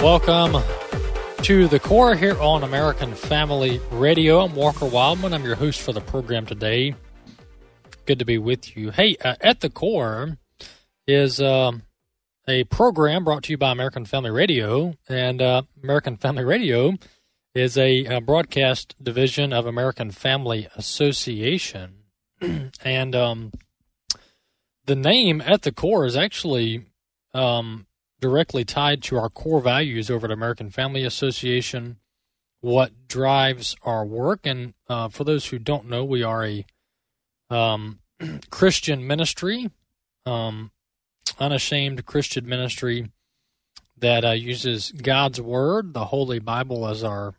Welcome to the core here on American Family Radio. I'm Walker Wildmon. I'm your host for the program today. Good to be with you. Hey, uh, at the core is um, a program brought to you by American Family Radio, and uh, American Family Radio is a, a, broadcast division of American Family Association, and um, the name at the core is actually um, directly tied to our core values over at American Family Association, what drives our work. And uh, for those who don't know, we are a um, Christian ministry, um, unashamed Christian ministry that uh, uses God's Word, the Holy Bible, as our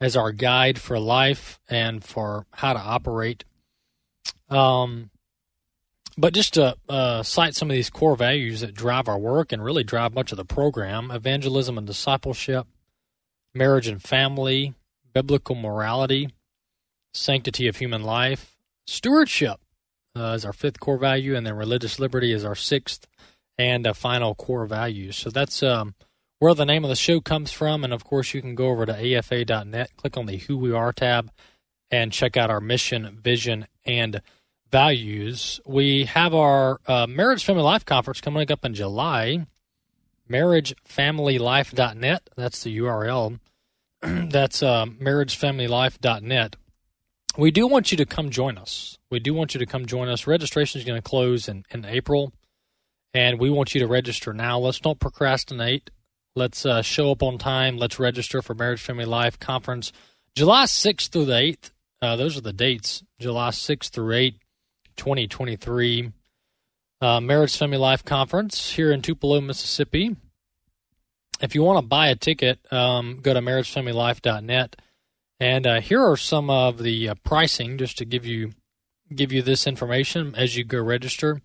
as our guide for life and for how to operate. Um, but just to uh, cite some of these core values that drive our work and really drive much of the program evangelism and discipleship, marriage and family, biblical morality, sanctity of human life, stewardship uh, is our fifth core value, and then religious liberty is our sixth and final core value. So that's um, where the name of the show comes from. And of course, you can go over to afa.net, click on the Who We Are tab, and check out our mission, vision, and values. We have our uh, Marriage Family Life Conference coming up in July. MarriageFamilyLife.net. That's the URL. That's uh, MarriageFamilyLife.net. We do want you to come join us. We do want you to come join us. Registration is going to close in, in April, and we want you to register now. Let's not procrastinate. Let's uh, show up on time. Let's register for Marriage Family Life Conference July 6th through the 8th. Uh, those are the dates July 6th through 8th. 2023 uh, Marriage Family Life Conference here in Tupelo, Mississippi. If you want to buy a ticket, um, go to marriagefamilylife.net. And uh, here are some of the uh, pricing, just to give you give you this information as you go register.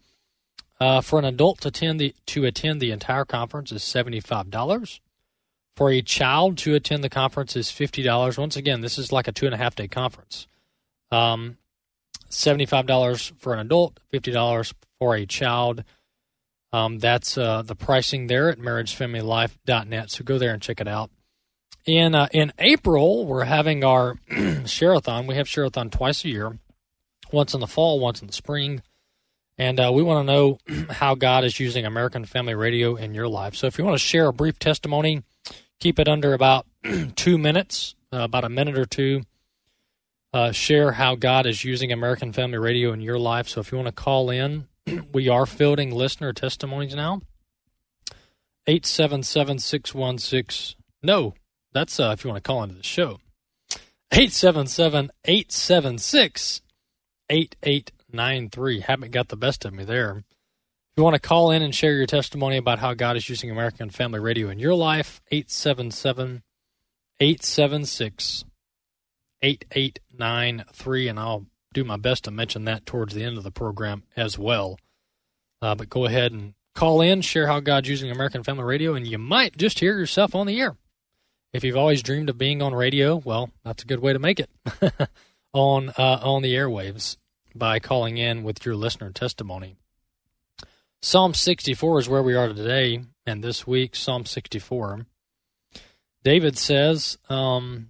Uh, for an adult to attend the to attend the entire conference is seventy five dollars. For a child to attend the conference is fifty dollars. Once again, this is like a two and a half day conference. Um, $75 for an adult, $50 for a child. Um, that's uh, the pricing there at marriagefamilylife.net. So go there and check it out. In uh, in April, we're having our Share-a-thon. We have Share-a-thon twice a year, once in the fall, once in the spring. And uh, we want to know how God is using American Family Radio in your life. So if you want to share a brief testimony, keep it under about two minutes, uh, about a minute or two uh, share how God is using American Family Radio in your life. So if you want to call in, we are fielding listener testimonies now. 877 616. No, that's uh, if you want to call into the show. 877 876 8893. Haven't got the best of me there. If you want to call in and share your testimony about how God is using American Family Radio in your life, 877 876 8893, and I'll do my best to mention that towards the end of the program as well. Uh, but go ahead and call in, share how God's using American Family Radio, and you might just hear yourself on the air. If you've always dreamed of being on radio, well, that's a good way to make it on uh, on the airwaves by calling in with your listener testimony. Psalm 64 is where we are today, and this week, Psalm 64. David says, um,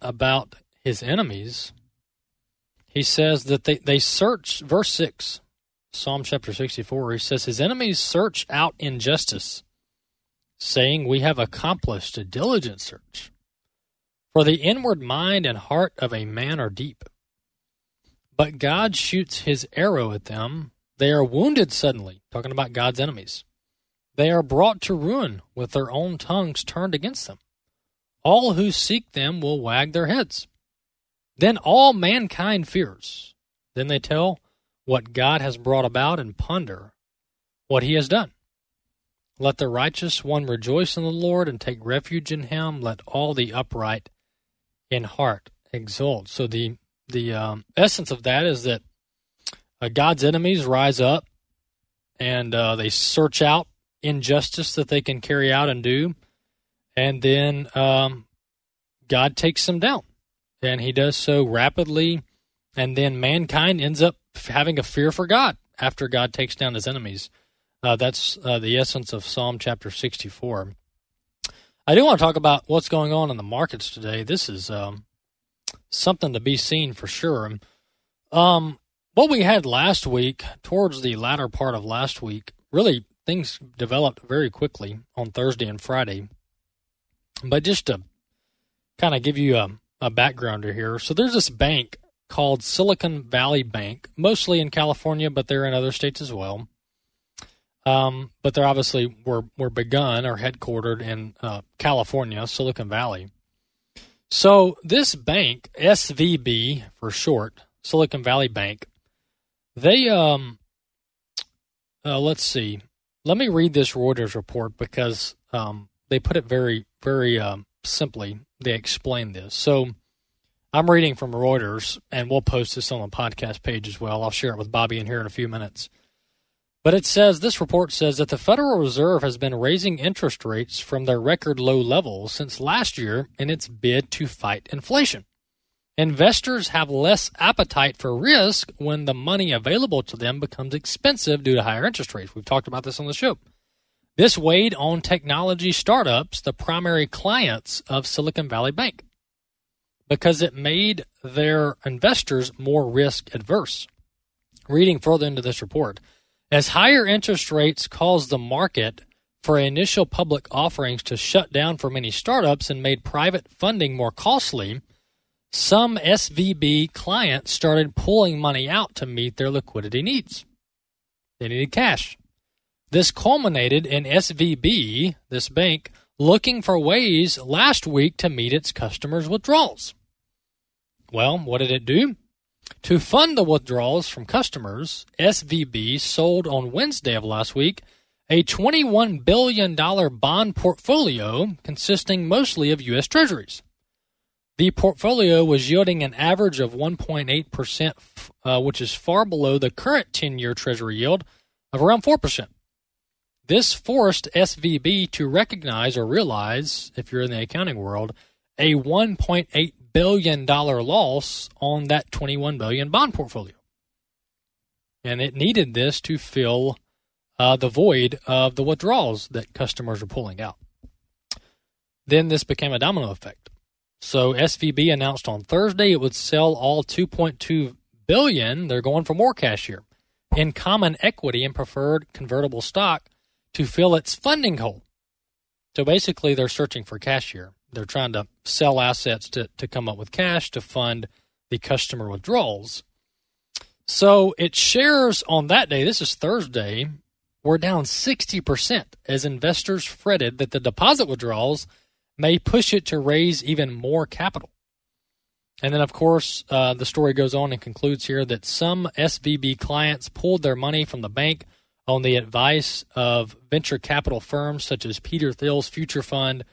about his enemies, he says that they, they search, verse 6, Psalm chapter 64, he says, His enemies search out injustice, saying, We have accomplished a diligent search. For the inward mind and heart of a man are deep. But God shoots his arrow at them. They are wounded suddenly, talking about God's enemies. They are brought to ruin with their own tongues turned against them. All who seek them will wag their heads. Then all mankind fears. Then they tell what God has brought about and ponder what he has done. Let the righteous one rejoice in the Lord and take refuge in him. Let all the upright in heart exult. So the the um, essence of that is that uh, God's enemies rise up and uh, they search out injustice that they can carry out and do, and then um, God takes them down, and He does so rapidly, and then mankind ends up having a fear for God after God takes down His enemies. Uh, that's uh, the essence of Psalm chapter 64. I do want to talk about what's going on in the markets today. This is um, something to be seen for sure. Um, what we had last week, towards the latter part of last week, really things developed very quickly on Thursday and Friday. But just to kind of give you a, a backgrounder here, so there's this bank called Silicon Valley Bank, mostly in California, but they're in other states as well. Um, but they're obviously were were begun or headquartered in uh, California, Silicon Valley. So this bank, SVB for short, Silicon Valley Bank, they um, uh, let's see, let me read this Reuters report because um, they put it very very um, simply. They explain this. So I'm reading from Reuters, and we'll post this on the podcast page as well. I'll share it with Bobby in here in a few minutes. But it says this report says that the Federal Reserve has been raising interest rates from their record low levels since last year in its bid to fight inflation. Investors have less appetite for risk when the money available to them becomes expensive due to higher interest rates. We've talked about this on the show. This weighed on technology startups, the primary clients of Silicon Valley Bank, because it made their investors more risk adverse. Reading further into this report, as higher interest rates caused the market for initial public offerings to shut down for many startups and made private funding more costly, some SVB clients started pulling money out to meet their liquidity needs. They needed cash. This culminated in SVB, this bank, looking for ways last week to meet its customers' withdrawals. Well, what did it do? To fund the withdrawals from customers, SVB sold on Wednesday of last week a $21 billion bond portfolio consisting mostly of U.S. Treasuries. The portfolio was yielding an average of 1.8%, uh, which is far below the current 10 year Treasury yield of around 4%. This forced SVB to recognize or realize, if you're in the accounting world, a $1.8 billion loss on that 21 billion bond portfolio. And it needed this to fill uh, the void of the withdrawals that customers were pulling out. Then this became a domino effect. So SVB announced on Thursday it would sell all 2.2 billion. They're going for more cash here in common equity and preferred convertible stock to fill its funding hole. So basically, they're searching for cash here. They're trying to sell assets to, to come up with cash to fund the customer withdrawals. So its shares on that day, this is Thursday, were down 60% as investors fretted that the deposit withdrawals may push it to raise even more capital. And then, of course, uh, the story goes on and concludes here that some SVB clients pulled their money from the bank on the advice of venture capital firms such as Peter Thiel's Future Fund,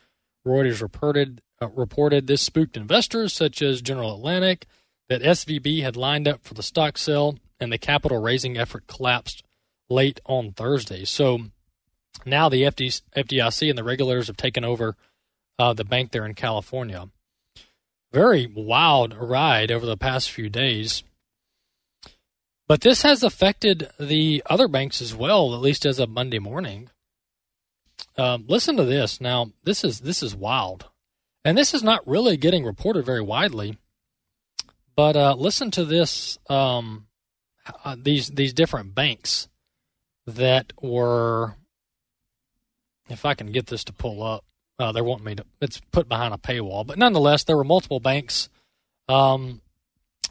Reuters reported uh, reported this spooked investors such as General Atlantic that SVB had lined up for the stock sale, and the capital raising effort collapsed late on Thursday. So now the FD, FDIC and the regulators have taken over uh, the bank there in California. Very wild ride over the past few days. But this has affected the other banks as well, at least as of Monday morning. Um, listen to this. Now, this is this is wild, and this is not really getting reported very widely. But uh, listen to this. Um, uh, these these different banks that were, if I can get this to pull up, uh, they want me to. It's put behind a paywall, but nonetheless, there were multiple banks. Um,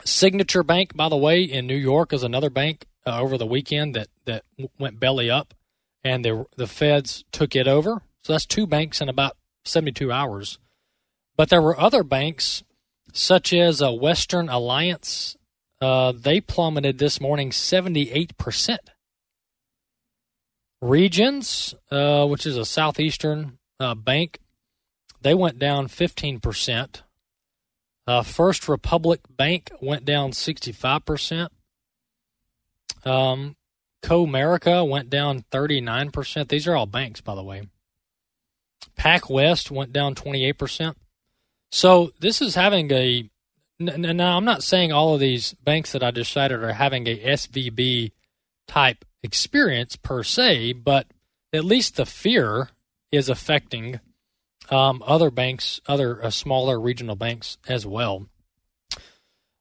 Signature Bank, by the way, in New York, is another bank uh, over the weekend that that went belly up and the the feds took it over. So that's two banks in about 72 hours. But there were other banks, such as a Western Alliance. Uh, they plummeted this morning 78%. Regions, uh, which is a southeastern uh, bank, they went down 15%. Uh, First Republic Bank went down 65%. Um, Comerica went down 39%. These are all banks, by the way. PacWest went down 28%. So this is having a. Now, I'm not saying all of these banks that I just cited are having a SVB type experience per se, but at least the fear is affecting um, other banks, other uh, smaller regional banks as well.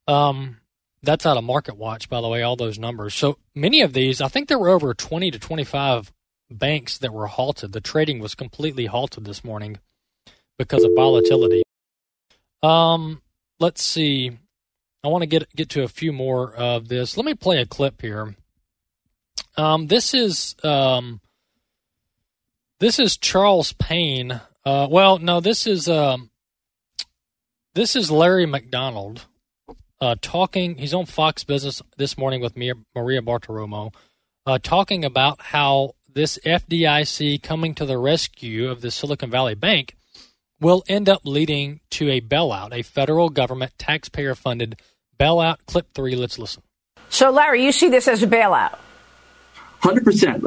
Um, that's out of Market Watch, by the way, all those numbers. So many of these, I think there were over 20 to 25 banks that were halted. The trading was completely halted this morning because of volatility. Um, let's see. I want to get get to a few more of this. Let me play a clip here. Um, this is um, this is Charles Payne. Uh, well, no, this is um, this is Larry McDonald uh, talking. He's on Fox Business this morning with Maria Bartiromo, uh, talking about how this FDIC coming to the rescue of the Silicon Valley Bank will end up leading to a bailout, a federal government taxpayer funded bailout. Clip three, let's listen. So, Larry, you see this as a bailout? Hundred um, percent.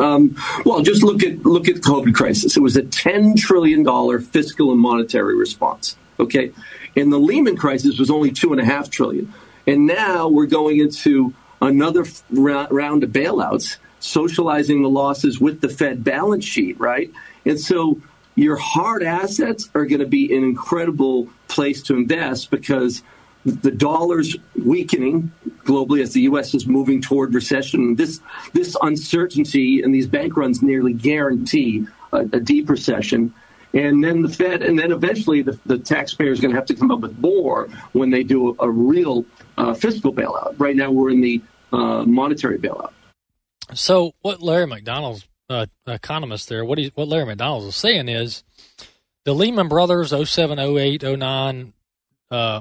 Well, just look at look at the COVID crisis. It was a ten trillion dollar fiscal and monetary response. Okay, and the Lehman crisis was only two and a half trillion. And now we're going into another round of bailouts, socializing the losses with the Fed balance sheet, right? And so your hard assets are going to be an incredible place to invest because the dollar's weakening globally as the U.S. is moving toward recession. This this uncertainty and these bank runs nearly guarantee a, a deep recession. And then the Fed, and then eventually the, the taxpayer is going to have to come up with more when they do a, a real uh, fiscal bailout. Right now, we're in the uh, monetary bailout. So, what Larry McDonald's uh, economist there, what he, what Larry McDonald is saying is the Lehman Brothers 07, 08, 09 uh,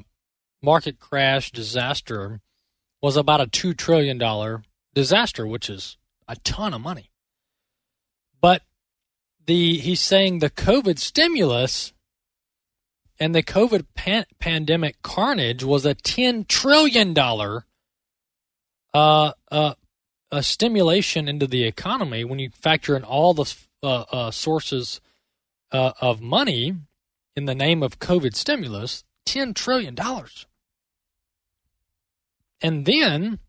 market crash disaster was about a $2 trillion disaster, which is a ton of money. But the he's saying the COVID stimulus and the COVID pan- pandemic carnage was a ten trillion dollar uh, uh, a stimulation into the economy when you factor in all the uh, uh sources uh, of money in the name of COVID stimulus, ten trillion dollars. And then,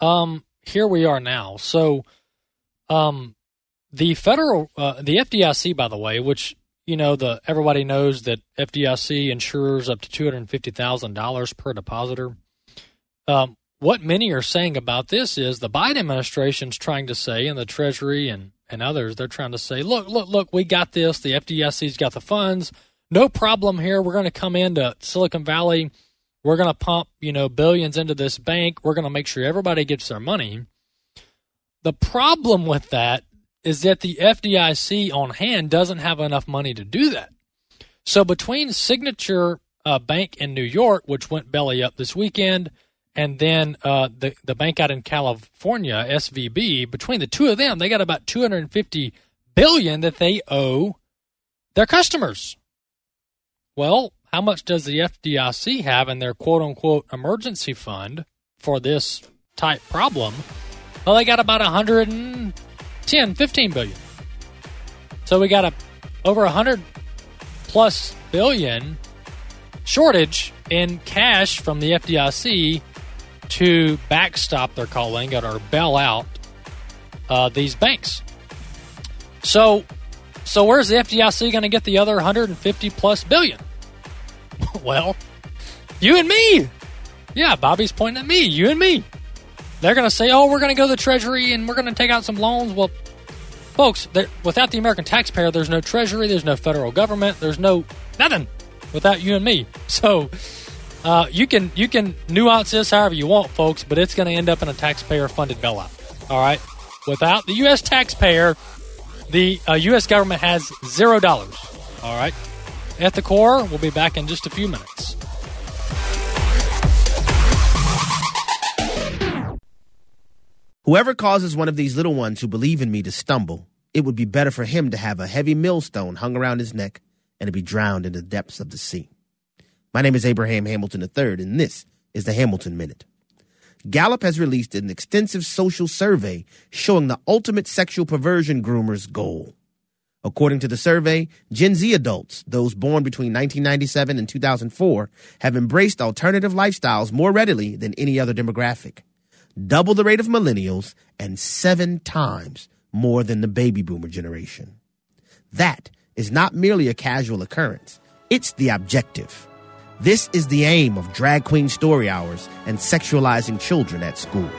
um, here we are now. So, um, the federal, uh, the FDIC, by the way, which you know the everybody knows that FDIC insures up to two hundred fifty thousand dollars per depositor. Um, what many are saying about this is the Biden administration's trying to say, and the Treasury and and others, they're trying to say, look, look, look, we got this. The FDIC's got the funds. No problem here. We're going to come into Silicon Valley. We're going to pump, you know, billions into this bank. We're going to make sure everybody gets their money. The problem with that is that the FDIC on hand doesn't have enough money to do that. So between Signature uh, Bank in New York, which went belly up this weekend, and then uh, the the bank out in California, SVB, between the two of them, they got about 250 billion that they owe their customers. Well, how much does the FDIC have in their quote unquote emergency fund for this type problem? Well, they got about 100 and 10, 15 billion. So we got a over 100 plus billion shortage in cash from the FDIC to backstop, they're calling it, or bail out uh, these banks. So, so where's the FDIC going to get the other 150 plus billion? well, you and me. Yeah, Bobby's pointing at me. You and me. They're going to say, oh, we're going to go to the Treasury and we're going to take out some loans. Well, folks, without the American taxpayer, there's no Treasury, there's no federal government, there's no nothing without you and me. So uh, you can you can nuance this however you want, folks, but it's going to end up in a taxpayer-funded bailout. All right, without the U.S. taxpayer, the uh, U.S. government has zero dollars. All right, at the core, we'll be back in just a few minutes. Whoever causes one of these little ones who believe in me to stumble, it would be better for him to have a heavy millstone hung around his neck and to be drowned in the depths of the sea. My name is Abraham Hamilton III, and this is the Hamilton Minute. Gallup has released an extensive social survey showing the ultimate sexual perversion groomer's goal. According to the survey, Gen Z adults, those born between 1997 and 2004, have embraced alternative lifestyles more readily than any other demographic. Double the rate of millennials and seven times more than the baby boomer generation. That is not merely a casual occurrence, it's the objective. This is the aim of drag queen story hours and sexualizing children at schools.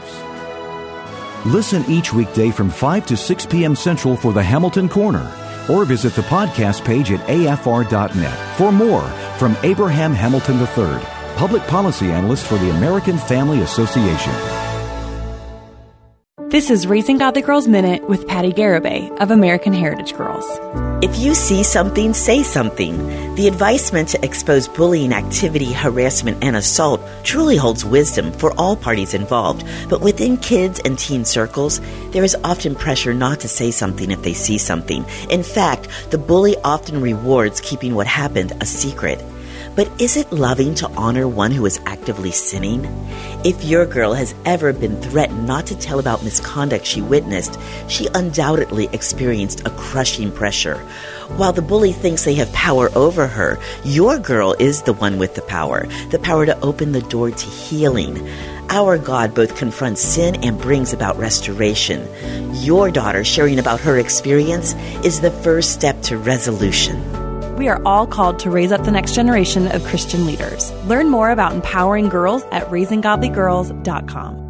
Listen each weekday from 5 to 6 p.m. Central for the Hamilton Corner, or visit the podcast page at afr.net for more from Abraham Hamilton III, public policy analyst for the American Family Association. This is Raising Godly Girls Minute with Patti Garibay of American Heritage Girls. If you see something, say something. The advice meant to expose bullying activity, harassment, and assault truly holds wisdom for all parties involved. But within kids and teen circles, there is often pressure not to say something if they see something. In fact, the bully often rewards keeping what happened a secret. But is it loving to honor one who is actively sinning? If your girl has ever been threatened not to tell about misconduct she witnessed, she undoubtedly experienced a crushing pressure. While the bully thinks they have power over her, your girl is the one with the power, the power to open the door to healing. Our God both confronts sin and brings about restoration. Your daughter sharing about her experience is the first step to resolution. We are all called to raise up the next generation of Christian leaders. Learn more about empowering girls at raisinggodlygirls.com.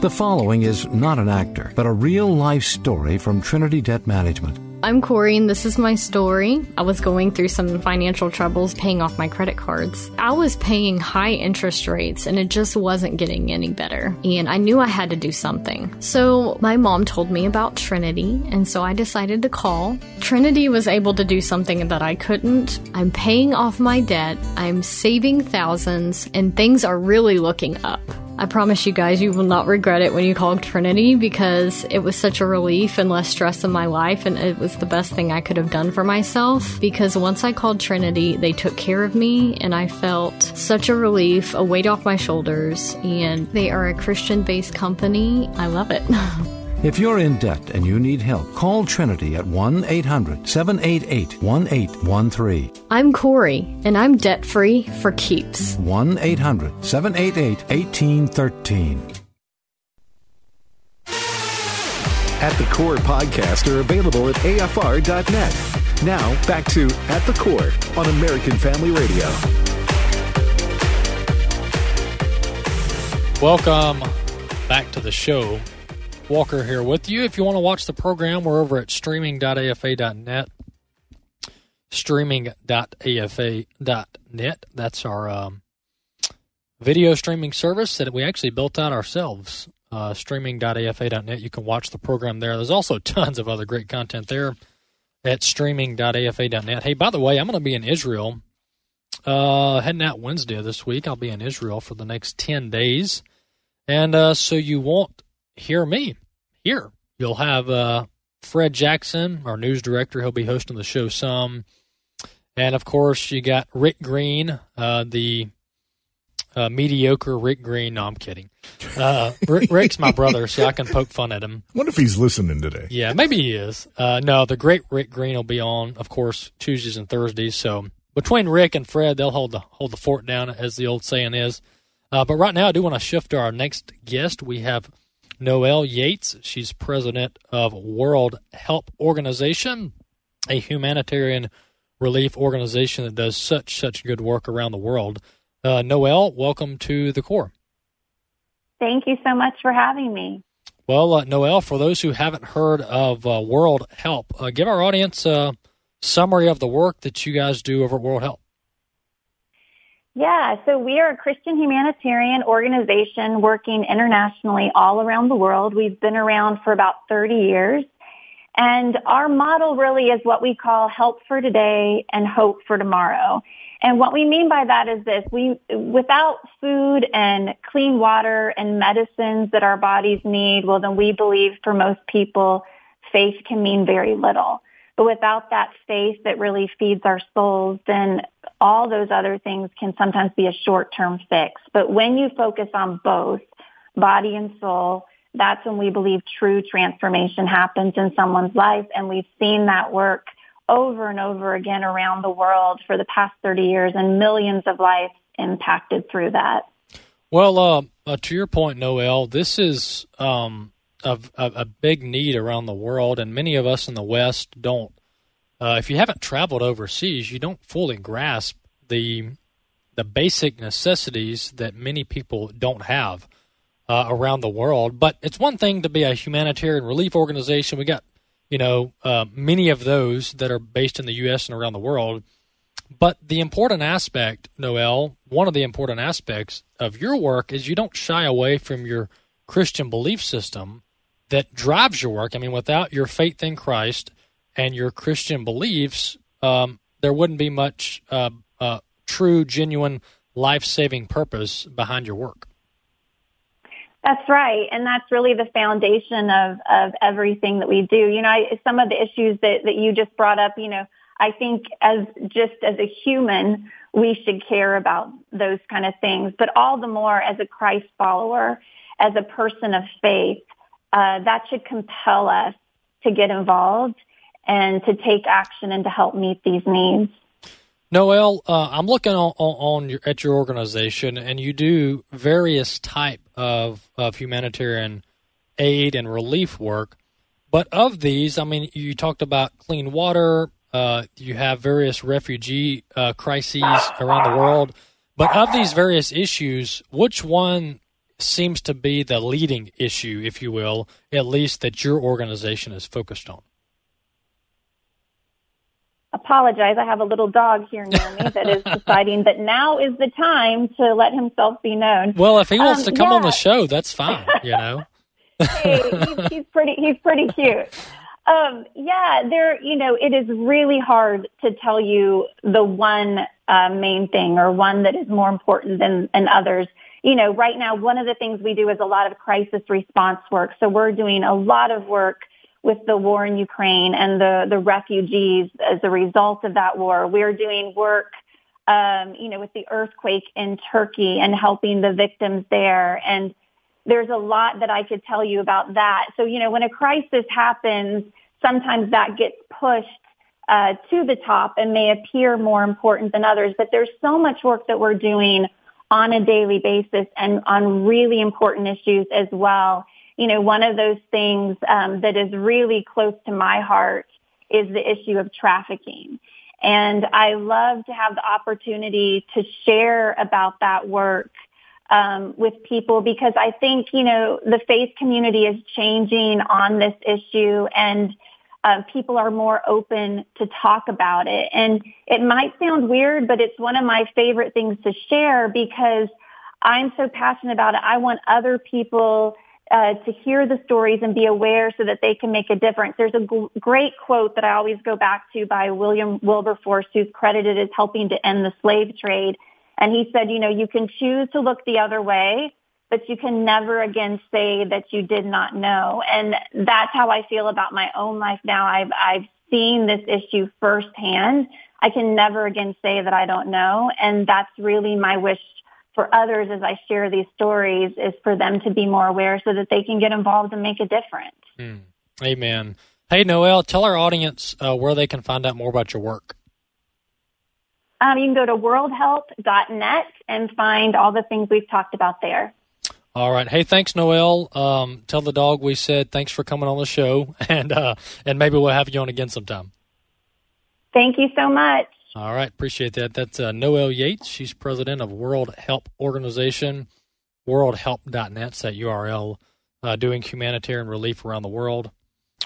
The following is not an actor, but a real life story from Trinity Debt Management. I'm Corey, and this is my story. I was going through some financial troubles paying off my credit cards. I was paying high interest rates, and it just wasn't getting any better. And I knew I had to do something. So my mom told me about Trinity, and so I decided to call. Trinity was able to do something that I couldn't. I'm paying off my debt, I'm saving thousands, and things are really looking up. I promise you guys, you will not regret it when you call Trinity because it was such a relief and less stress in my life, and it was the best thing I could have done for myself. Because once I called Trinity, they took care of me, and I felt such a relief, a weight off my shoulders, and they are a Christian based company. I love it. If you're in debt and you need help, call Trinity at 1 800 788 1813. I'm Corey, and I'm debt free for keeps. 1 800 788 1813. At the Core podcast are available at afr.net. Now, back to At the Core on American Family Radio. Welcome back to the show. Walker here with you. If you want to watch the program, we're over at streaming.afa.net. Streaming.afa.net. That's our um, video streaming service that we actually built out ourselves. Uh, streaming.afa.net. You can watch the program there. There's also tons of other great content there at streaming.afa.net. Hey, by the way, I'm going to be in Israel uh, heading out Wednesday this week. I'll be in Israel for the next 10 days. And uh, so you won't hear me here. You'll have uh, Fred Jackson, our news director. He'll be hosting the show some. And of course, you got Rick Green, uh, the uh, mediocre Rick Green. No, I'm kidding. Uh, Rick, Rick's my brother, so I can poke fun at him. wonder if he's listening today. Yeah, maybe he is. Uh, no, the great Rick Green will be on, of course, Tuesdays and Thursdays. So between Rick and Fred, they'll hold the hold the fort down, as the old saying is. Uh, but right now, I do want to shift to our next guest. We have Noel Yeatts. She's president of World Help Organization, a humanitarian relief organization that does such such good work around the world. Uh, Noel, welcome to the core. Thank you so much for having me. Well, uh, Noel, for those who haven't heard of uh, World Help, uh, give our audience a summary of the work that you guys do over at World Help. Yeah, so we are a Christian humanitarian organization working internationally all around the world. We've been around for about 30 years. And our model really is what we call help for today and hope for tomorrow. And what we mean by that is this, we, without food and clean water and medicines that our bodies need, well then we believe for most people, faith can mean very little. But without that faith that really feeds our souls, then all those other things can sometimes be a short-term fix. But when you focus on both, body and soul, that's when we believe true transformation happens in someone's life. And we've seen that work over and over again around the world for the past 30 years and millions of lives impacted through that. Well, uh, uh, to your point, Noel, this is um, a, a, a, big need around the world, and many of us in the West don't. Uh, if you haven't traveled overseas, you don't fully grasp the the basic necessities that many people don't have uh, around the world. But it's one thing to be a humanitarian relief organization. We got, you know, uh, many of those that are based in the U.S. and around the world. But the important aspect, Noel, one of the important aspects of your work is you don't shy away from your Christian belief system that drives your work. I mean, without your faith in Christ and your Christian beliefs, um, there wouldn't be much uh, uh true, genuine, life saving purpose behind your work. That's right. And that's really the foundation of, of everything that we do. You know, I, some of the issues that, that you just brought up, you know, I think as just as a human, we should care about those kind of things, but all the more as a Christ follower, as a person of faith, uh, that should compel us to get involved and to take action and to help meet these needs. Noel, uh, I'm looking on, on, your, at your organization, and you do various type of of humanitarian aid and relief work. But of these, I mean, you talked about clean water. Uh, you have various refugee uh, crises around the world. But of these various issues, which one seems to be the leading issue, if you will, at least that your organization is focused on? Apologize. I have a little dog here near me that is deciding that now is the time to let himself be known. Well, if he wants um, to come yeah. on the show, that's fine. You know, hey, he's, he's pretty. He's pretty cute. Um, yeah, there. You know, it is really hard to tell you the one uh, main thing or one that is more important than, than others. You know, right now, one of the things we do is a lot of crisis response work. So we're doing a lot of work with the war in Ukraine and the, the refugees as a result of that war. We're doing work, um, you know, with the earthquake in Turkey and helping the victims there. And there's a lot that I could tell you about that. So, you know, when a crisis happens, sometimes that gets pushed uh, to the top and may appear more important than others. But there's so much work that we're doing on a daily basis and on really important issues as well you know, one of those things um, that is really close to my heart is the issue of trafficking. And I love to have the opportunity to share about that work um, with people because I think, you know, the faith community is changing on this issue and uh, people are more open to talk about it. And it might sound weird, but it's one of my favorite things to share because I'm so passionate about it. I want other people uh, to hear the stories and be aware so that they can make a difference. There's a g- great quote that I always go back to by William Wilberforce, who's credited as helping to end the slave trade. And he said, you know, you can choose to look the other way, but you can never again say that you did not know. And that's how I feel about my own life now. I've, I've seen this issue firsthand. I can never again say that I don't know. And that's really my wish for others as I share these stories is for them to be more aware so that they can get involved and make a difference. Mm. Amen. Hey, Noel, tell our audience uh, where they can find out more about your work. Um, you can go to worldhelp.net and find all the things we've talked about there. All right. Hey, thanks, Noel. Um, tell the dog we said thanks for coming on the show, and uh, and maybe we'll have you on again sometime. Thank you so much. All right, appreciate that. That's uh, Noel Yeatts. She's president of World Help Organization, worldhelp.net, that URL, uh, doing humanitarian relief around the world,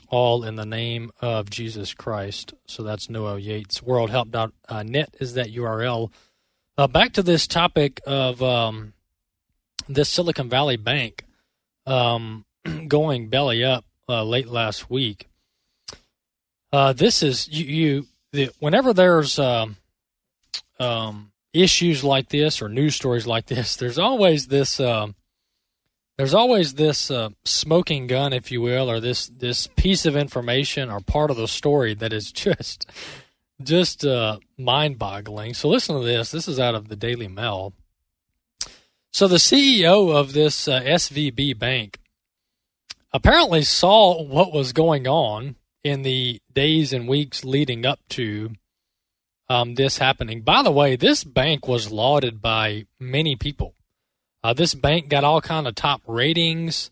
all in the name of Jesus Christ. So that's Noel Yeatts. Worldhelp.net is that URL. Uh, back to this topic of um, this Silicon Valley Bank um, going belly up uh, late last week. uh, this is you. you the, whenever there's um, um, issues like this or news stories like this, there's always this. Uh, there's always this uh, smoking gun, if you will, or this this piece of information or part of the story that is just just uh, mind boggling. So listen to this. This is out of the Daily Mail. So the CEO of this uh, SVB bank apparently saw what was going on in the days and weeks leading up to um, this happening. By the way, this bank was lauded by many people. Uh, this bank got all kind of top ratings.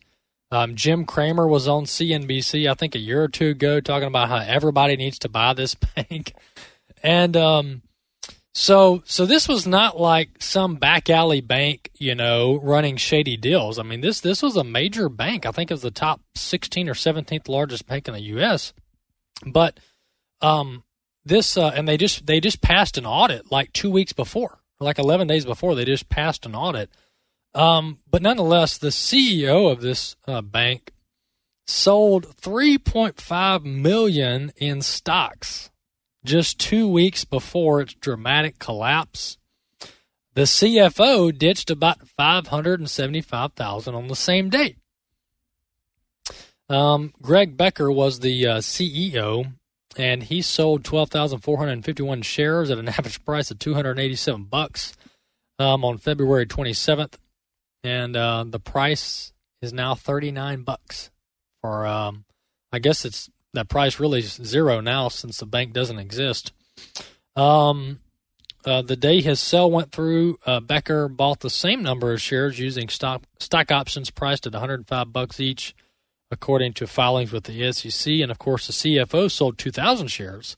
Um, Jim Cramer was on CNBC, I think, a year or two ago, talking about how everybody needs to buy this bank, and um, so so this was not like some back alley bank, you know, running shady deals. I mean this this was a major bank. I think it was the top 16 or 17th largest bank in the U.S. But um, this uh, and they just they just passed an audit like two weeks before, like 11 days before. They just passed an audit. Um, but nonetheless, the CEO of this uh, bank sold 3.5 million in stocks just two weeks before its dramatic collapse. The CFO ditched about 575,000 on the same day. Um, Greg Becker was the uh, CEO, and he sold 12,451 shares at an average price of 287 bucks um, on February 27th, and uh, the price is now 39 bucks for. Um, I guess it's that price really is zero now since the bank doesn't exist. Um, uh, the day his sale went through, uh, Becker bought the same number of shares using stock stock options priced at 105 bucks each, according to filings with the SEC. And of course, the CFO sold 2,000 shares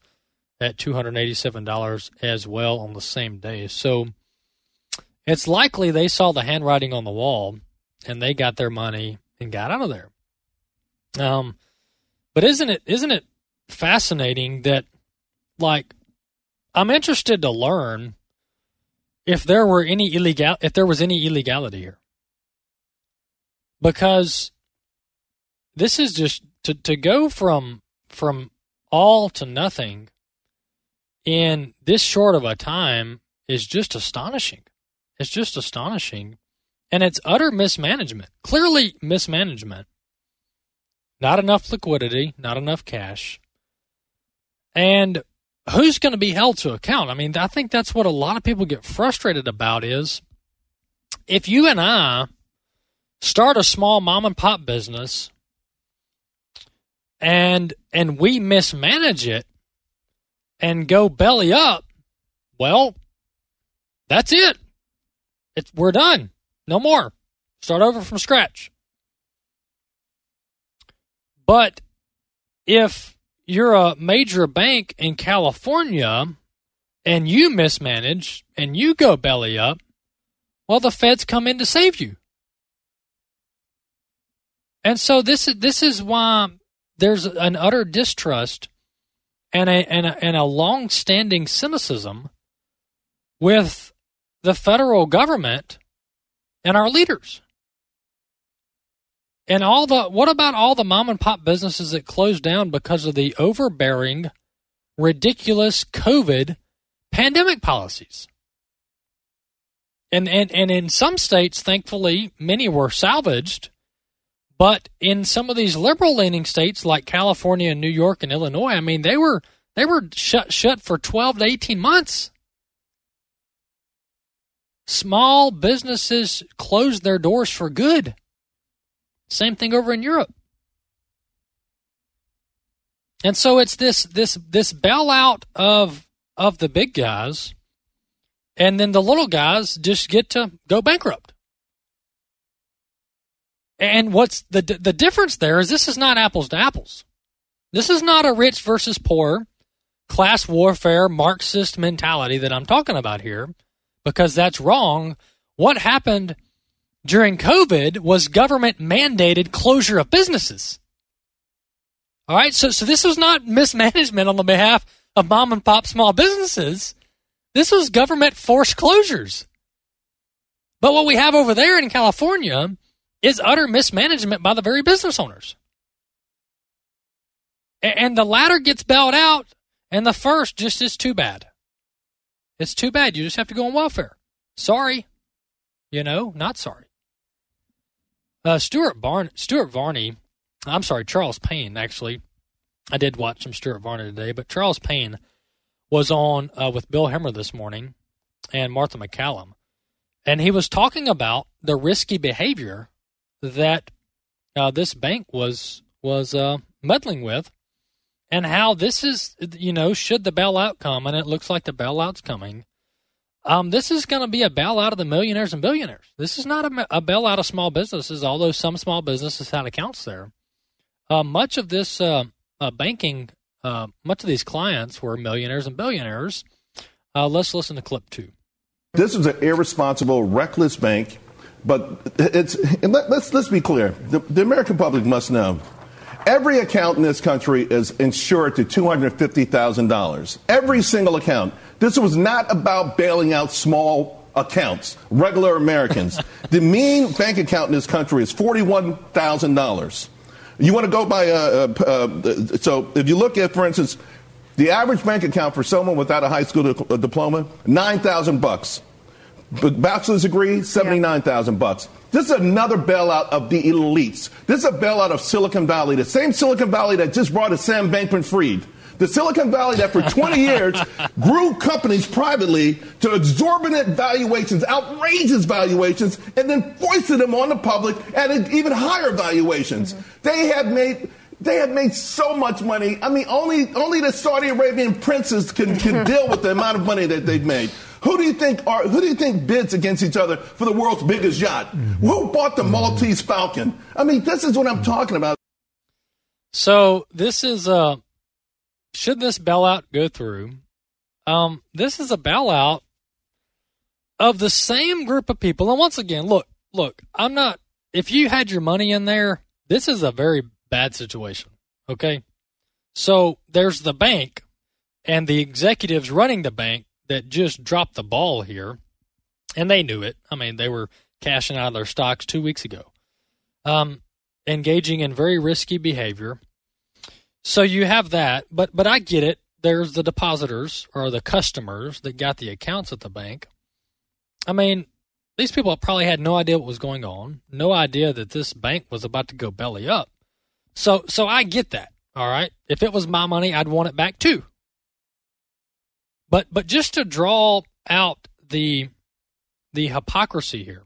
at $287 as well on the same day. So it's likely they saw the handwriting on the wall and they got their money and got out of there. Um, but isn't it isn't it fascinating that like I'm interested to learn if there were any illegal if there was any illegality here. Because this is just to, to go from from all to nothing in this short of a time is just astonishing. It's just astonishing. And it's utter mismanagement. Clearly mismanagement. Not enough liquidity, not enough cash. And who's going to be held to account? I mean, I think that's what a lot of people get frustrated about is if you and I start a small mom and pop business and and we mismanage it and go belly up, well, that's it. It's we're done. No more. Start over from scratch. But if you're a major bank in California and you mismanage and you go belly up, well, the feds come in to save you. And so this is this is why there's an utter distrust and a and a, and a long-standing cynicism with the federal government and our leaders. And all the what about all the mom and pop businesses that closed down because of the overbearing, ridiculous COVID pandemic policies? And and and in some states, thankfully, many were salvaged. But in some of these liberal leaning states like California and New York and Illinois, I mean, they were they were shut shut for 12 to 18 months. Small businesses closed their doors for good. Same thing over in Europe. And so it's this this this bailout of of the big guys, and then the little guys just get to go bankrupt. And what's the the difference there is this is not apples to apples. This is not a rich versus poor class warfare Marxist mentality that I'm talking about here, because that's wrong. What happened during COVID was government mandated closure of businesses. All right, so so this was not mismanagement on the behalf of mom and pop small businesses. This was government forced closures. But what we have over there in California is utter mismanagement by the very business owners. and the latter gets bailed out, and the first just is too bad. It's too bad. You just have to go on welfare. Sorry. You know, not sorry. Uh, Stuart Barn, Stuart Varney, I'm sorry, Charles Payne. Actually, I did watch some Stuart Varney today, but Charles Payne was on uh, with Bill Hemmer this morning and Martha MacCallum, and he was talking about the risky behavior that uh, this bank was was uh, meddling with, and how this is, you know, should the bailout come, and it looks like the bailout's coming. Um, this is going to be a bailout of the millionaires and billionaires. This is not a, a bailout of small businesses, although some small businesses had accounts there. Uh, much of this uh, uh, banking, uh, much of these clients were millionaires and billionaires. Let's listen to clip two. This is an irresponsible, reckless bank, but it's let, us let's be clear. The, the American public must know Every account in this country is insured to $250,000. Every single account. This was not about bailing out small accounts, regular Americans. the mean bank account in this country is $41,000. You want to go by, uh, uh, uh, so if you look at, for instance, the average bank account for someone without a high school di- diploma, 9,000 bucks. Bachelor's degree, 79,000 bucks. This is another bailout of the elites. This is a bailout of Silicon Valley, the same Silicon Valley that just brought us Sam Bankman Fried. The Silicon Valley that for 20 years grew companies privately to exorbitant valuations, outrageous valuations, and then foisted them on the public at even higher valuations. Mm-hmm. They have made they have made so much money. I mean, only only the Saudi Arabian princes can, can deal with the amount of money that they've made. Who do you think are who do you think bids against each other for the world's biggest yacht? Mm-hmm. Who bought the Maltese Falcon? I mean, this is what I'm talking about. So this is uh should this bailout go through? Um, this is a bailout of the same group of people. And once again, look, look, I'm not if you had your money in there, this is a very bad situation. Okay. So there's the bank and the executives running the bank that just dropped the ball here, and they knew it. I mean, they were cashing out of their stocks two weeks ago, um, engaging in very risky behavior. So you have that, but but I get it. There's the depositors or the customers that got the accounts at the bank. I mean, these people probably had no idea what was going on, no idea that this bank was about to go belly up. So so I get that. All right. If it was my money, I'd want it back too. But but just to draw out the the hypocrisy here.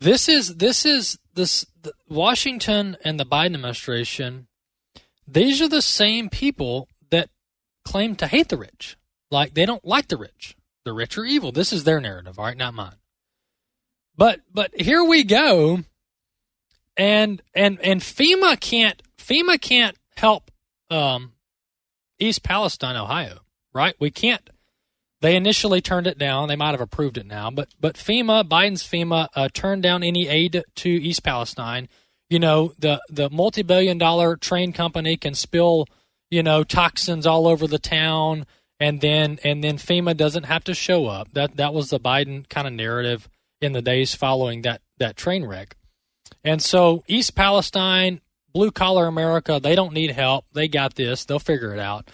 This is this is this Washington and the Biden administration. These are the same people that claim to hate the rich. Like they don't like the rich. The rich are evil. This is their narrative, all right, not mine. But but here we go. And and and FEMA can't FEMA can't help um, East Palestine, Ohio, right? We can't. They initially turned it down. They might have approved it now, but but FEMA, Biden's FEMA, uh, turned down any aid to East Palestine. You know, the the multi-billion dollar train company can spill, you know, toxins all over the town, and then and then FEMA doesn't have to show up. That that was the Biden kind of narrative in the days following that that train wreck. And so East Palestine, blue collar America, they don't need help. They got this. They'll figure it out.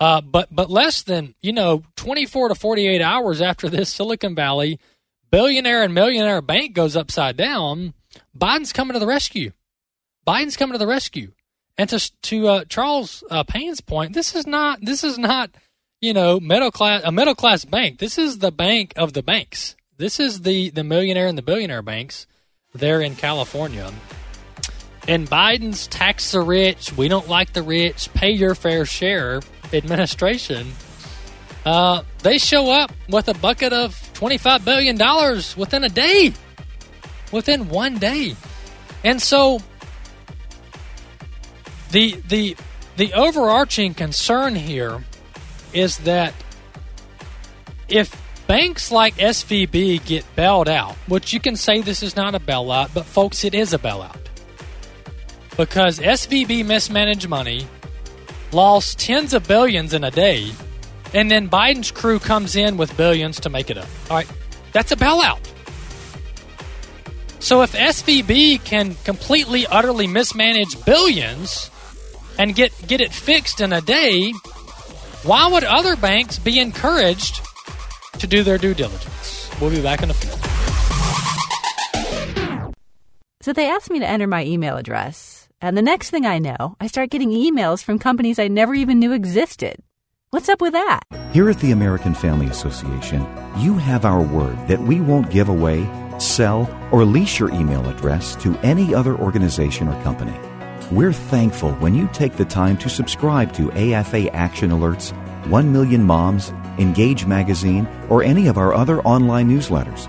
Uh, but but less than you know 24 to 48 hours after this Silicon Valley billionaire and millionaire bank goes upside down, Biden's coming to the rescue. Biden's coming to the rescue. And to to uh, Charles uh, Payne's point, this is not this is not you know middle class a middle class bank. This is the bank of the banks. This is the the millionaire and the billionaire banks there in California. And Biden's tax the rich, we don't like the rich, pay your fair share administration, uh, they show up with a bucket of $25 billion within a day. Within one day. And so the the the overarching concern here is that if banks like SVB get bailed out, which you can say this is not a bailout, but folks, it is a bailout because SVB mismanaged money, lost tens of billions in a day, and then Biden's crew comes in with billions to make it up. All right, that's a bailout. So if SVB can completely, utterly mismanage billions, and get get it fixed in a day, why would other banks be encouraged to do their due diligence? We'll be back in a few. So they asked me to enter my email address, and the next thing I know, I start getting emails from companies I never even knew existed. What's up with that? Here at the American Family Association, you have our word that we won't give away, sell, or lease your email address to any other organization or company. We're thankful when you take the time to subscribe to AFA Action Alerts, 1 Million Moms, Engage Magazine, or any of our other online newsletters.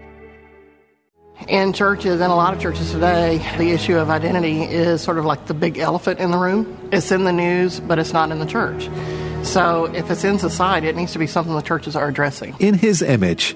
In churches, and a lot of churches today, the issue of identity is sort of like the big elephant in the room. It's in the news, but it's not in the church. So if it's in society, it needs to be something the churches are addressing. In His image,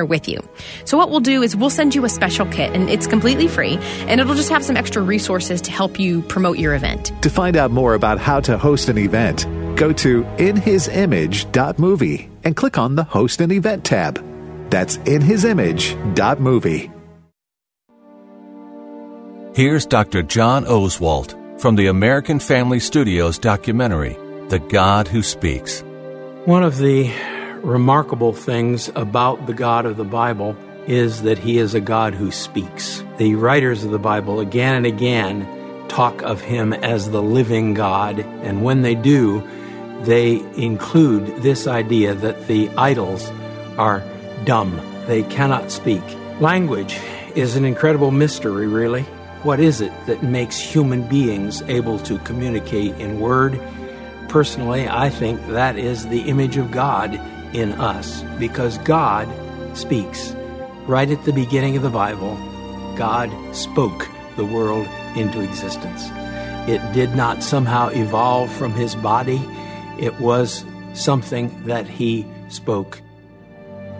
with you. So what we'll do is we'll send you a special kit, and it's completely free, and it'll just have some extra resources to help you promote your event. To find out more about how to host an event, go to inhisimage.movie and click on the Host an Event tab. That's inhisimage.movie. Here's Dr. John Oswalt from the American Family Studios documentary, The God Who Speaks. One of the remarkable things about the God of the Bible is that he is a God who speaks. The writers of the Bible again and again talk of him as the living God, and when they do, they include this idea that the idols are dumb. They cannot speak. Language is an incredible mystery, really. What is it that makes human beings able to communicate in word? Personally, I think that is the image of God in us because God speaks. Right at the beginning of the Bible, God spoke the world into existence. It did not somehow evolve from his body, it was something that he spoke.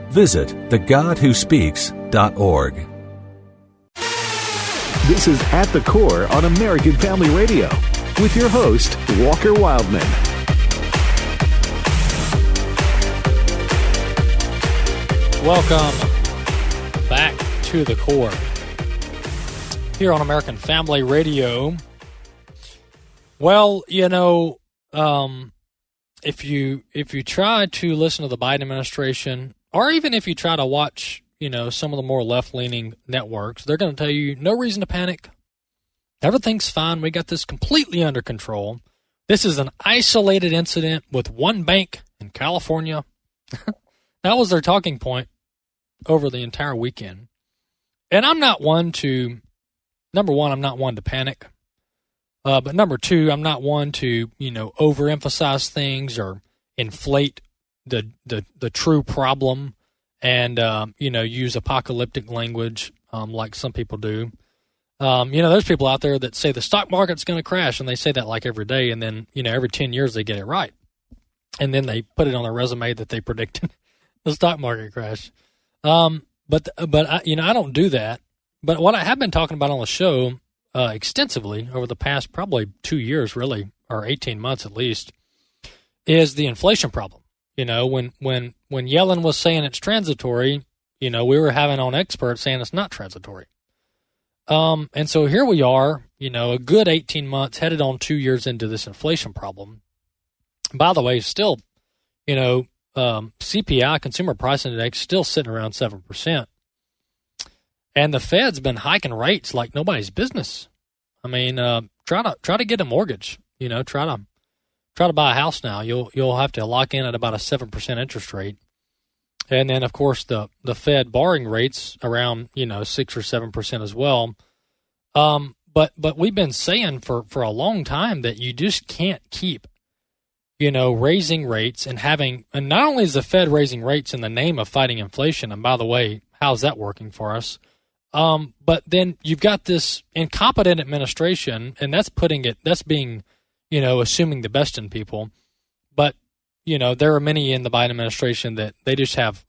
Visit thegodwhospeaks.org. This is At the Core on American Family Radio with your host, Walker Wildmon. Welcome back to the core here on American Family Radio. Well, you know, um, if you if you try to listen to the Biden administration, or even if you try to watch, you know, some of the more left leaning networks, they're going to tell you no reason to panic. Everything's fine. We got this completely under control. This is an isolated incident with one bank in California. that was their talking point over the entire weekend. And I'm not one to, number one, I'm not one to panic. Uh, but number two, I'm not one to, you know, overemphasize things or inflate the the, the true problem and, um, you know, use apocalyptic language um, like some people do. Um, you know, there's people out there that say the stock market's going to crash, and they say that like every day, and then, you know, every 10 years they get it right. And then they put it on their resume that they predicted the stock market crash. Um, but but I, you know I don't do that. But what I have been talking about on the show uh, extensively over the past probably two years, really, or eighteen months at least, is the inflation problem. You know, when when when Yellen was saying it's transitory, you know, we were having on experts saying it's not transitory. Um, and so here we are, you know, a good 18 months headed on two years into this inflation problem. By the way, still, you know, um, CPI, Consumer Price Index, still sitting around 7%. And the Fed's been hiking rates like nobody's business. I mean, uh, try to try to get a mortgage. You know, try to try to buy a house now. You'll you'll have to lock in at about a seven percent interest rate, and then of course the the Fed borrowing rates around you know six or seven percent as well. Um, but but we've been saying for for a long time that you just can't keep you know, raising rates and having, and not only is the Fed raising rates in the name of fighting inflation, and by the way, how's that working for us? Um, but then you've got this incompetent administration, and that's putting it, that's being, you know, assuming the best in people. But, you know, there are many in the Biden administration that they just have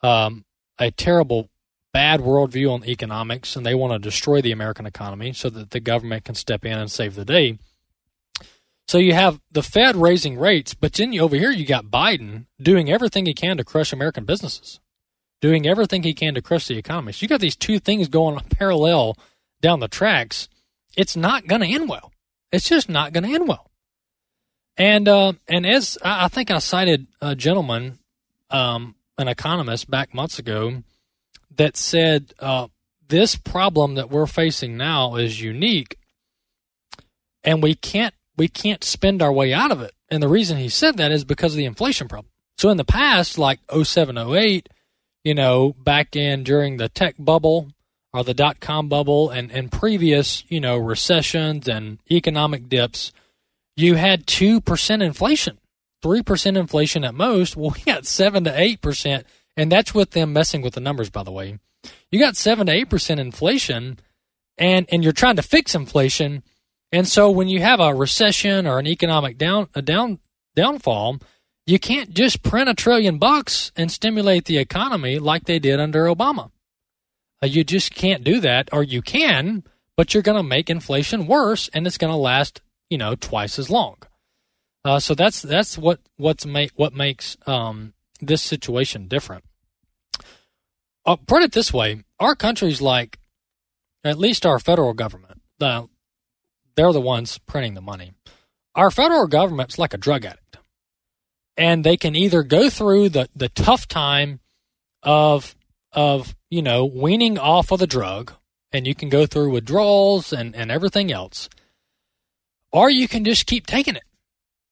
um, a terrible, bad worldview on economics, and they want to destroy the American economy so that the government can step in and save the day. So you have the Fed raising rates, but then you, over here you got Biden doing everything he can to crush American businesses, doing everything he can to crush the economy. So you got these two things going parallel down the tracks. It's not going to end well. It's just not going to end well. And uh, and as I think I cited a gentleman, um, an economist back months ago, that said uh, this problem that we're facing now is unique, and we can't we can't spend our way out of it. And the reason he said that is because of the inflation problem. So in the past, like 07, 08, you know, back in during the tech bubble or the dot com bubble and, and previous, you know, recessions and economic dips, you had 2% inflation, 3% inflation at most. Well, we got 7 to 8%. And that's with them messing with the numbers, by the way. You got 7 to 8% inflation and, and you're trying to fix inflation and so when you have a recession or an economic down a down downfall, you can't just print a trillion bucks and stimulate the economy like they did under Obama. Uh, you just can't do that, or you can, but you're going to make inflation worse, and it's going to last, you know, twice as long. Uh, so that's that's what what's make what makes um, this situation different. I'll put it this way: our country's like, at least our federal government, the they're the ones printing the money. Our federal government's like a drug addict. And they can either go through the, the tough time of of, you know, weaning off of the drug, and you can go through withdrawals and, and everything else. Or you can just keep taking it.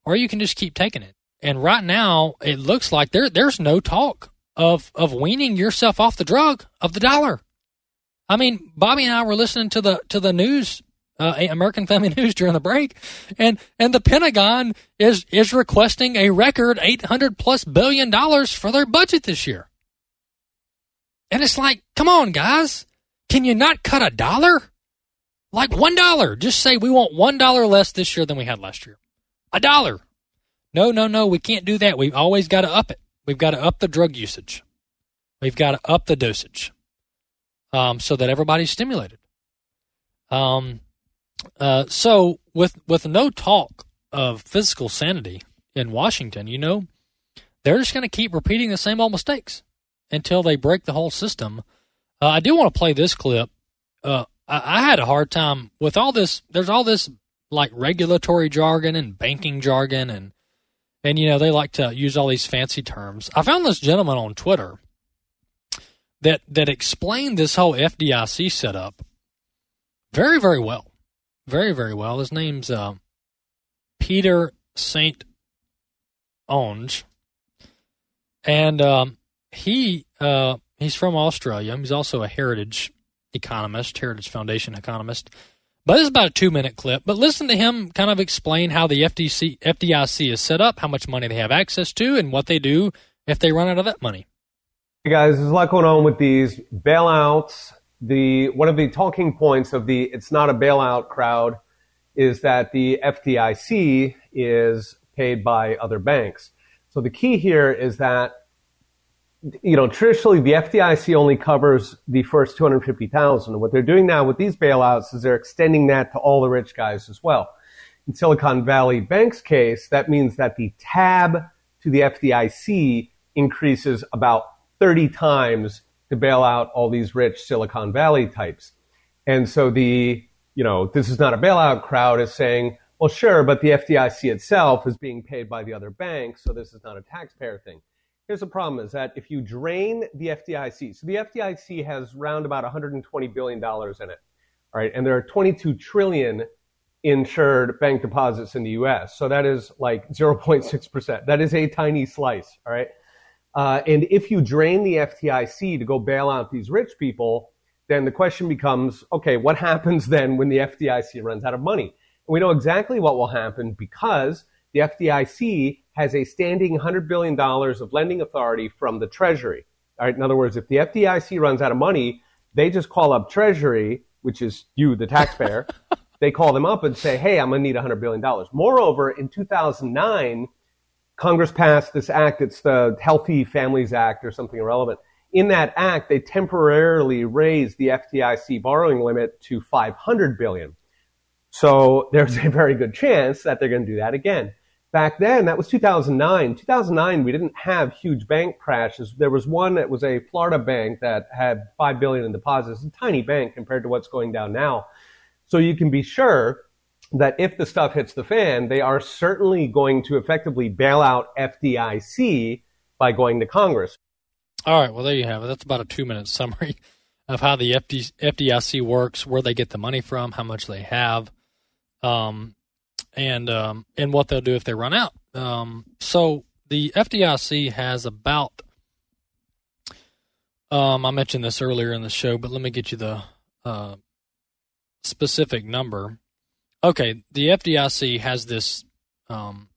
Or you can just keep taking it. And right now it looks like there there's no talk of of weaning yourself off the drug of the dollar. I mean, Bobby and I were listening to the to the news uh, American Family News during the break, and and the Pentagon is is requesting a record eight hundred plus billion dollars for their budget this year. And it's like, come on, guys, can you not cut a dollar? Like one dollar. Just say we want one dollar less this year than we had last year. A dollar. No, no, no, we can't do that. We've always got to up it. We've got to up the drug usage. We've got to up the dosage, um, so that everybody's stimulated. Um, uh, so with with no talk of physical sanity in Washington, you know, they're just going to keep repeating the same old mistakes until they break the whole system. Uh, I do want to play this clip. Uh, I, I, had a hard time with all this. There's all this like regulatory jargon and banking jargon, and and you know they like to use all these fancy terms. I found this gentleman on Twitter that that explained this whole FDIC setup very very well very, very well. His name's uh, Peter Saint Onge, and um, he uh, he's from Australia. He's also a heritage economist, Heritage Foundation economist. But this is about a two minute clip. But listen to him kind of explain how the FDIC is set up, how much money they have access to, and what they do if they run out of that money. Hey guys, there's a lot going on with these bailouts the one of the talking points of the it's not a bailout crowd is that the FDIC is paid by other banks. So the key here is that you know traditionally the FDIC only covers the first 250,000. What they're doing now with these bailouts is they're extending that to all the rich guys as well. In Silicon Valley Bank's case, that means that the tab to the FDIC increases about 30 times to bail out all these rich Silicon Valley types. And so the, you know, this is not a bailout crowd is saying, well, sure, but the FDIC itself is being paid by the other banks, so this is not a taxpayer thing. Here's the problem is that if you drain the FDIC, so the FDIC has round about $120 billion in it, all right, and there are 22 trillion insured bank deposits in the US. So that is like 0.6%. That is a tiny slice, all right? Uh, and if you drain the FDIC to go bail out these rich people, then the question becomes okay, what happens then when the FDIC runs out of money? And we know exactly what will happen because the FDIC has a standing $100 billion of lending authority from the Treasury. All right, in other words, if the FDIC runs out of money, they just call up Treasury, which is you, the taxpayer. they call them up and say, hey, I'm going to need $100 billion. Moreover, in 2009, Congress passed this act. It's the Healthy Families Act or something irrelevant. In that act, they temporarily raised the FDIC borrowing limit to 500 billion. So there's a very good chance that they're going to do that again. Back then, that was 2009. 2009, we didn't have huge bank crashes. There was one that was a Florida bank that had 5 billion in deposits, a tiny bank compared to what's going down now. So you can be sure that if the stuff hits the fan, they are certainly going to effectively bail out FDIC by going to Congress. All right, well, there you have it. That's about a two minute summary of how the FD, FDIC works, where they get the money from, how much they have, um, and um, and what they'll do if they run out. Um, so the FDIC has about, um, I mentioned this earlier in the show, but let me get you the uh, specific number. Okay, the FDIC has this um,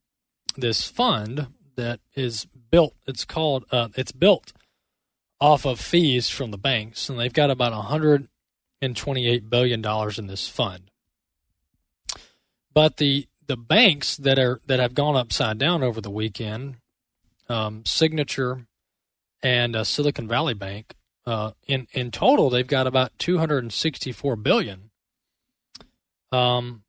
this fund that is built. It's called. Uh, it's built off of fees from the banks, and they've got about 128 billion dollars in this fund. But the the banks that are that have gone upside down over the weekend, um, Signature and uh, Silicon Valley Bank, uh, in in total they've got about 264 billion. Um,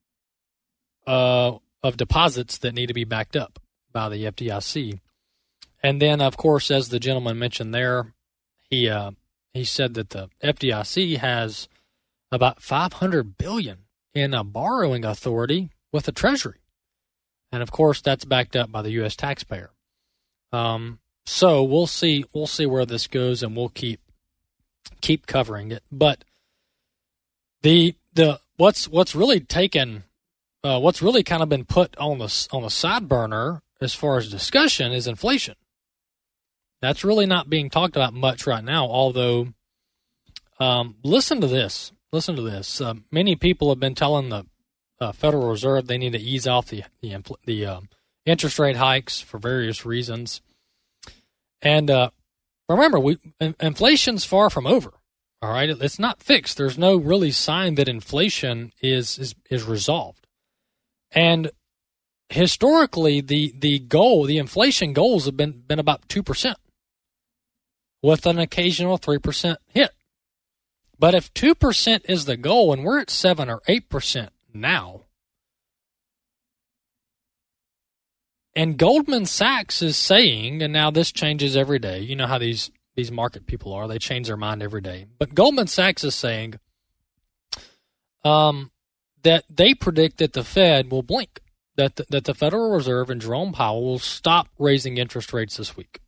uh, of deposits that need to be backed up by the FDIC. And then, of course, as the gentleman mentioned there, he uh, he said that the FDIC has about 500 billion in a borrowing authority with the Treasury, and of course, that's backed up by the U.S. taxpayer. Um, so we'll see we'll see where this goes, and we'll keep keep covering it. But the the what's what's really taken uh, what's really kind of been put on the on the side burner as far as discussion is inflation. That's really not being talked about much right now. Although, um, listen to this. Listen to this. Uh, many people have been telling the uh, Federal Reserve they need to ease off the the, the um, interest rate hikes for various reasons. And uh, remember, we inflation's far from over. All right, it's not fixed. There's no really sign that inflation is is, is resolved. And historically, the the goal, the inflation goals have been been about two percent, with an occasional three percent hit. But if two percent is the goal, and we're at seven or eight percent now, and Goldman Sachs is saying, and now this changes every day. You know how these these market people are; they change their mind every day. But Goldman Sachs is saying, um, that they predict that the Fed will blink, that the, that the Federal Reserve and Jerome Powell will stop raising interest rates this week,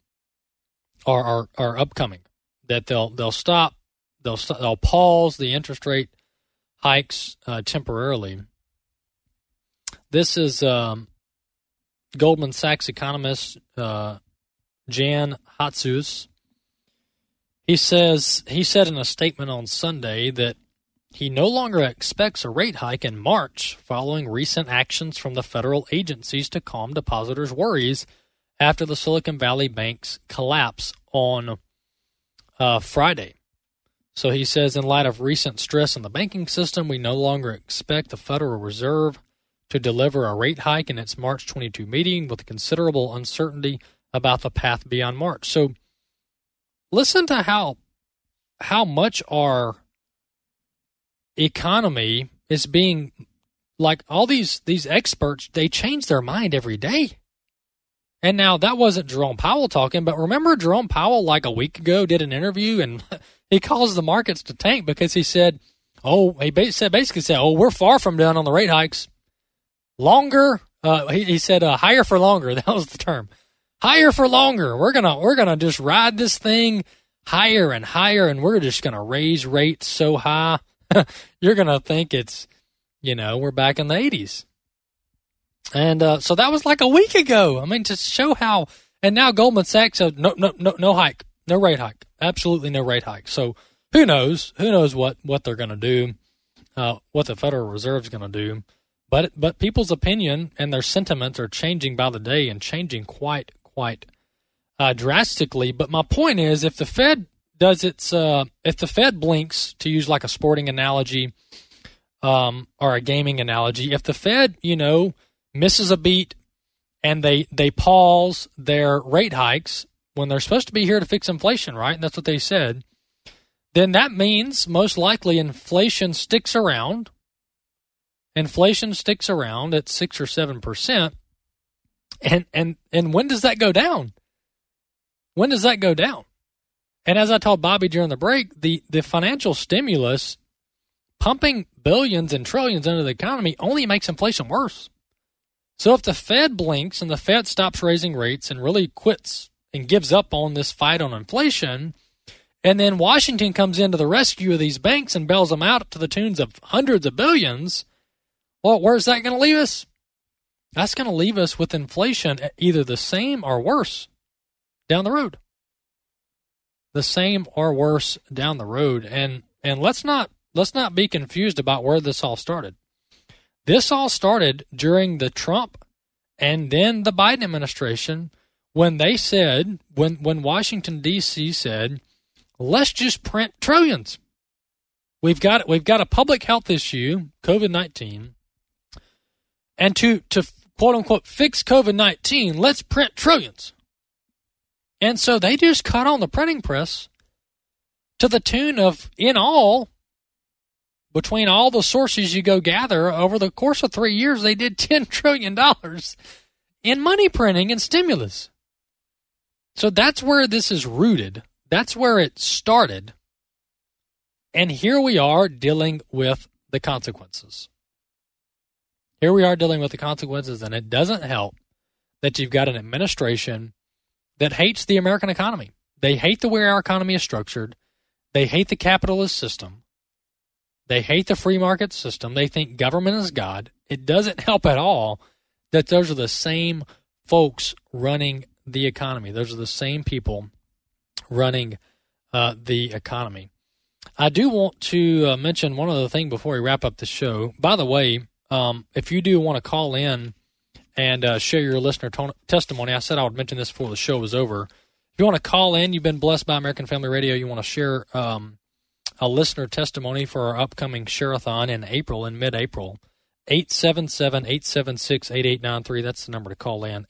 or are, upcoming. That they'll they'll stop, they'll they'll pause the interest rate hikes uh, temporarily. This is um, Goldman Sachs economist uh, Jan Hatzius. He says he said in a statement on Sunday that he no longer expects a rate hike in March following recent actions from the federal agencies to calm depositors' worries after the Silicon Valley Bank's collapse on uh, Friday. So he says, in light of recent stress in the banking system, we no longer expect the Federal Reserve to deliver a rate hike in its March 22 meeting with considerable uncertainty about the path beyond March. So listen to how how much our economy is being like all these these experts they change their mind every day. And now that wasn't jerome powell talking but remember jerome powell like a week ago did an interview and he caused the markets to tank because he said oh he basically said oh we're far from done on the rate hikes. Longer uh, he, he said uh, higher for longer. That was the term. Higher for longer. We're gonna we're gonna just ride this thing higher and higher and we're just gonna raise rates so high you're going to think it's You know, we're back in the 80s. And uh, so that was like a week ago. I mean, to show how. And now Goldman Sachs said no, no, no, no hike, no rate hike, absolutely no rate hike. So who knows? Who knows what what they're going to do? Uh, what the Federal Reserve's going to do? But but people's opinion and their sentiments are changing by the day and changing quite quite uh, drastically. But my point is, if the Fed does its, uh, if the Fed blinks, to use like a sporting analogy um, or a gaming analogy, if the Fed, you know, misses a beat and they they pause their rate hikes when they're supposed to be here to fix inflation, right? And that's what they said. Then that means most likely inflation sticks around. Inflation sticks around at six or seven percent. And and and when does that go down? When does that go down? And as I told Bobby during the break, the, the financial stimulus pumping billions and trillions into the economy only makes inflation worse. So if the Fed blinks and the Fed stops raising rates and really quits and gives up on this fight on inflation, and then Washington comes into the rescue of these banks and bails them out to the tunes of hundreds of billions, well, where's that going to leave us? That's going to leave us with inflation either the same or worse down the road. The same or worse down the road. And and let's not let's not be confused about where this all started. This all started during the Trump and then the Biden administration when they said when when Washington D.C. said, "Let's just print trillions. We've got we've got a public health issue, COVID nineteen, and to to quote unquote fix COVID nineteen, let's print trillions. And so they just cut on the printing press to the tune of, in all, between all the sources you go gather over the course of three years, they did $10 trillion in money printing and stimulus. So that's where this is rooted. That's where it started. And here we are dealing with the consequences. Here we are dealing with the consequences, and it doesn't help that you've got an administration that hates the American economy. They hate the way our economy is structured. They hate the capitalist system. They hate the free market system. They think government is God. It doesn't help at all that those are the same folks running the economy. Those are the same people running uh, the economy. I do want to uh, mention one other thing before we wrap up the show. By the way, um, if you do want to call in and uh, share your listener testimony. I said I would mention this before the show was over. If you want to call in, you've been blessed by American Family Radio, you want to share um, a listener testimony for our upcoming Share-a-thon in April, in mid-April, 877-876-8893. That's the number to call in,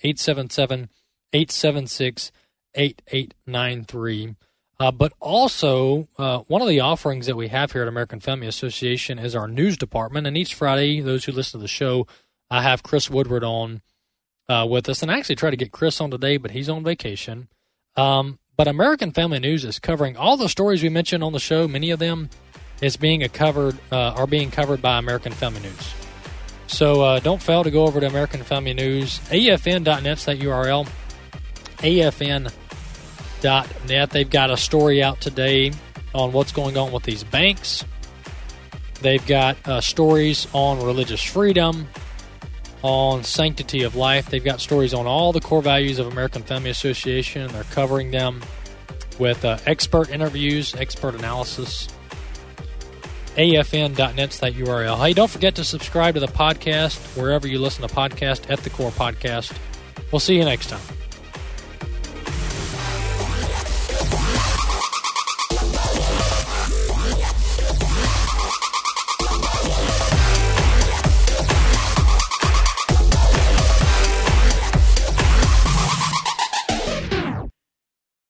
877-876-8893. Uh, but also, uh, one of the offerings that we have here at American Family Association is our news department. And each Friday, those who listen to the show I have Chris Woodward on uh, with us, and I actually tried to get Chris on today, but he's on vacation. Um, but American Family News is covering all the stories we mentioned on the show. Many of them is being covered uh, are being covered by American Family News. So uh, don't fail to go over to American Family News. AFN.net's that URL. AFN.net. They've got a story out today on what's going on with these banks. They've got uh, stories on religious freedom on sanctity of life. They've got stories on all the core values of American Family Association. They're covering them with uh, expert interviews, expert analysis. AFN.net's that URL. Hey, don't forget to subscribe to the podcast wherever you listen to podcast at the Core Podcast. We'll see you next time.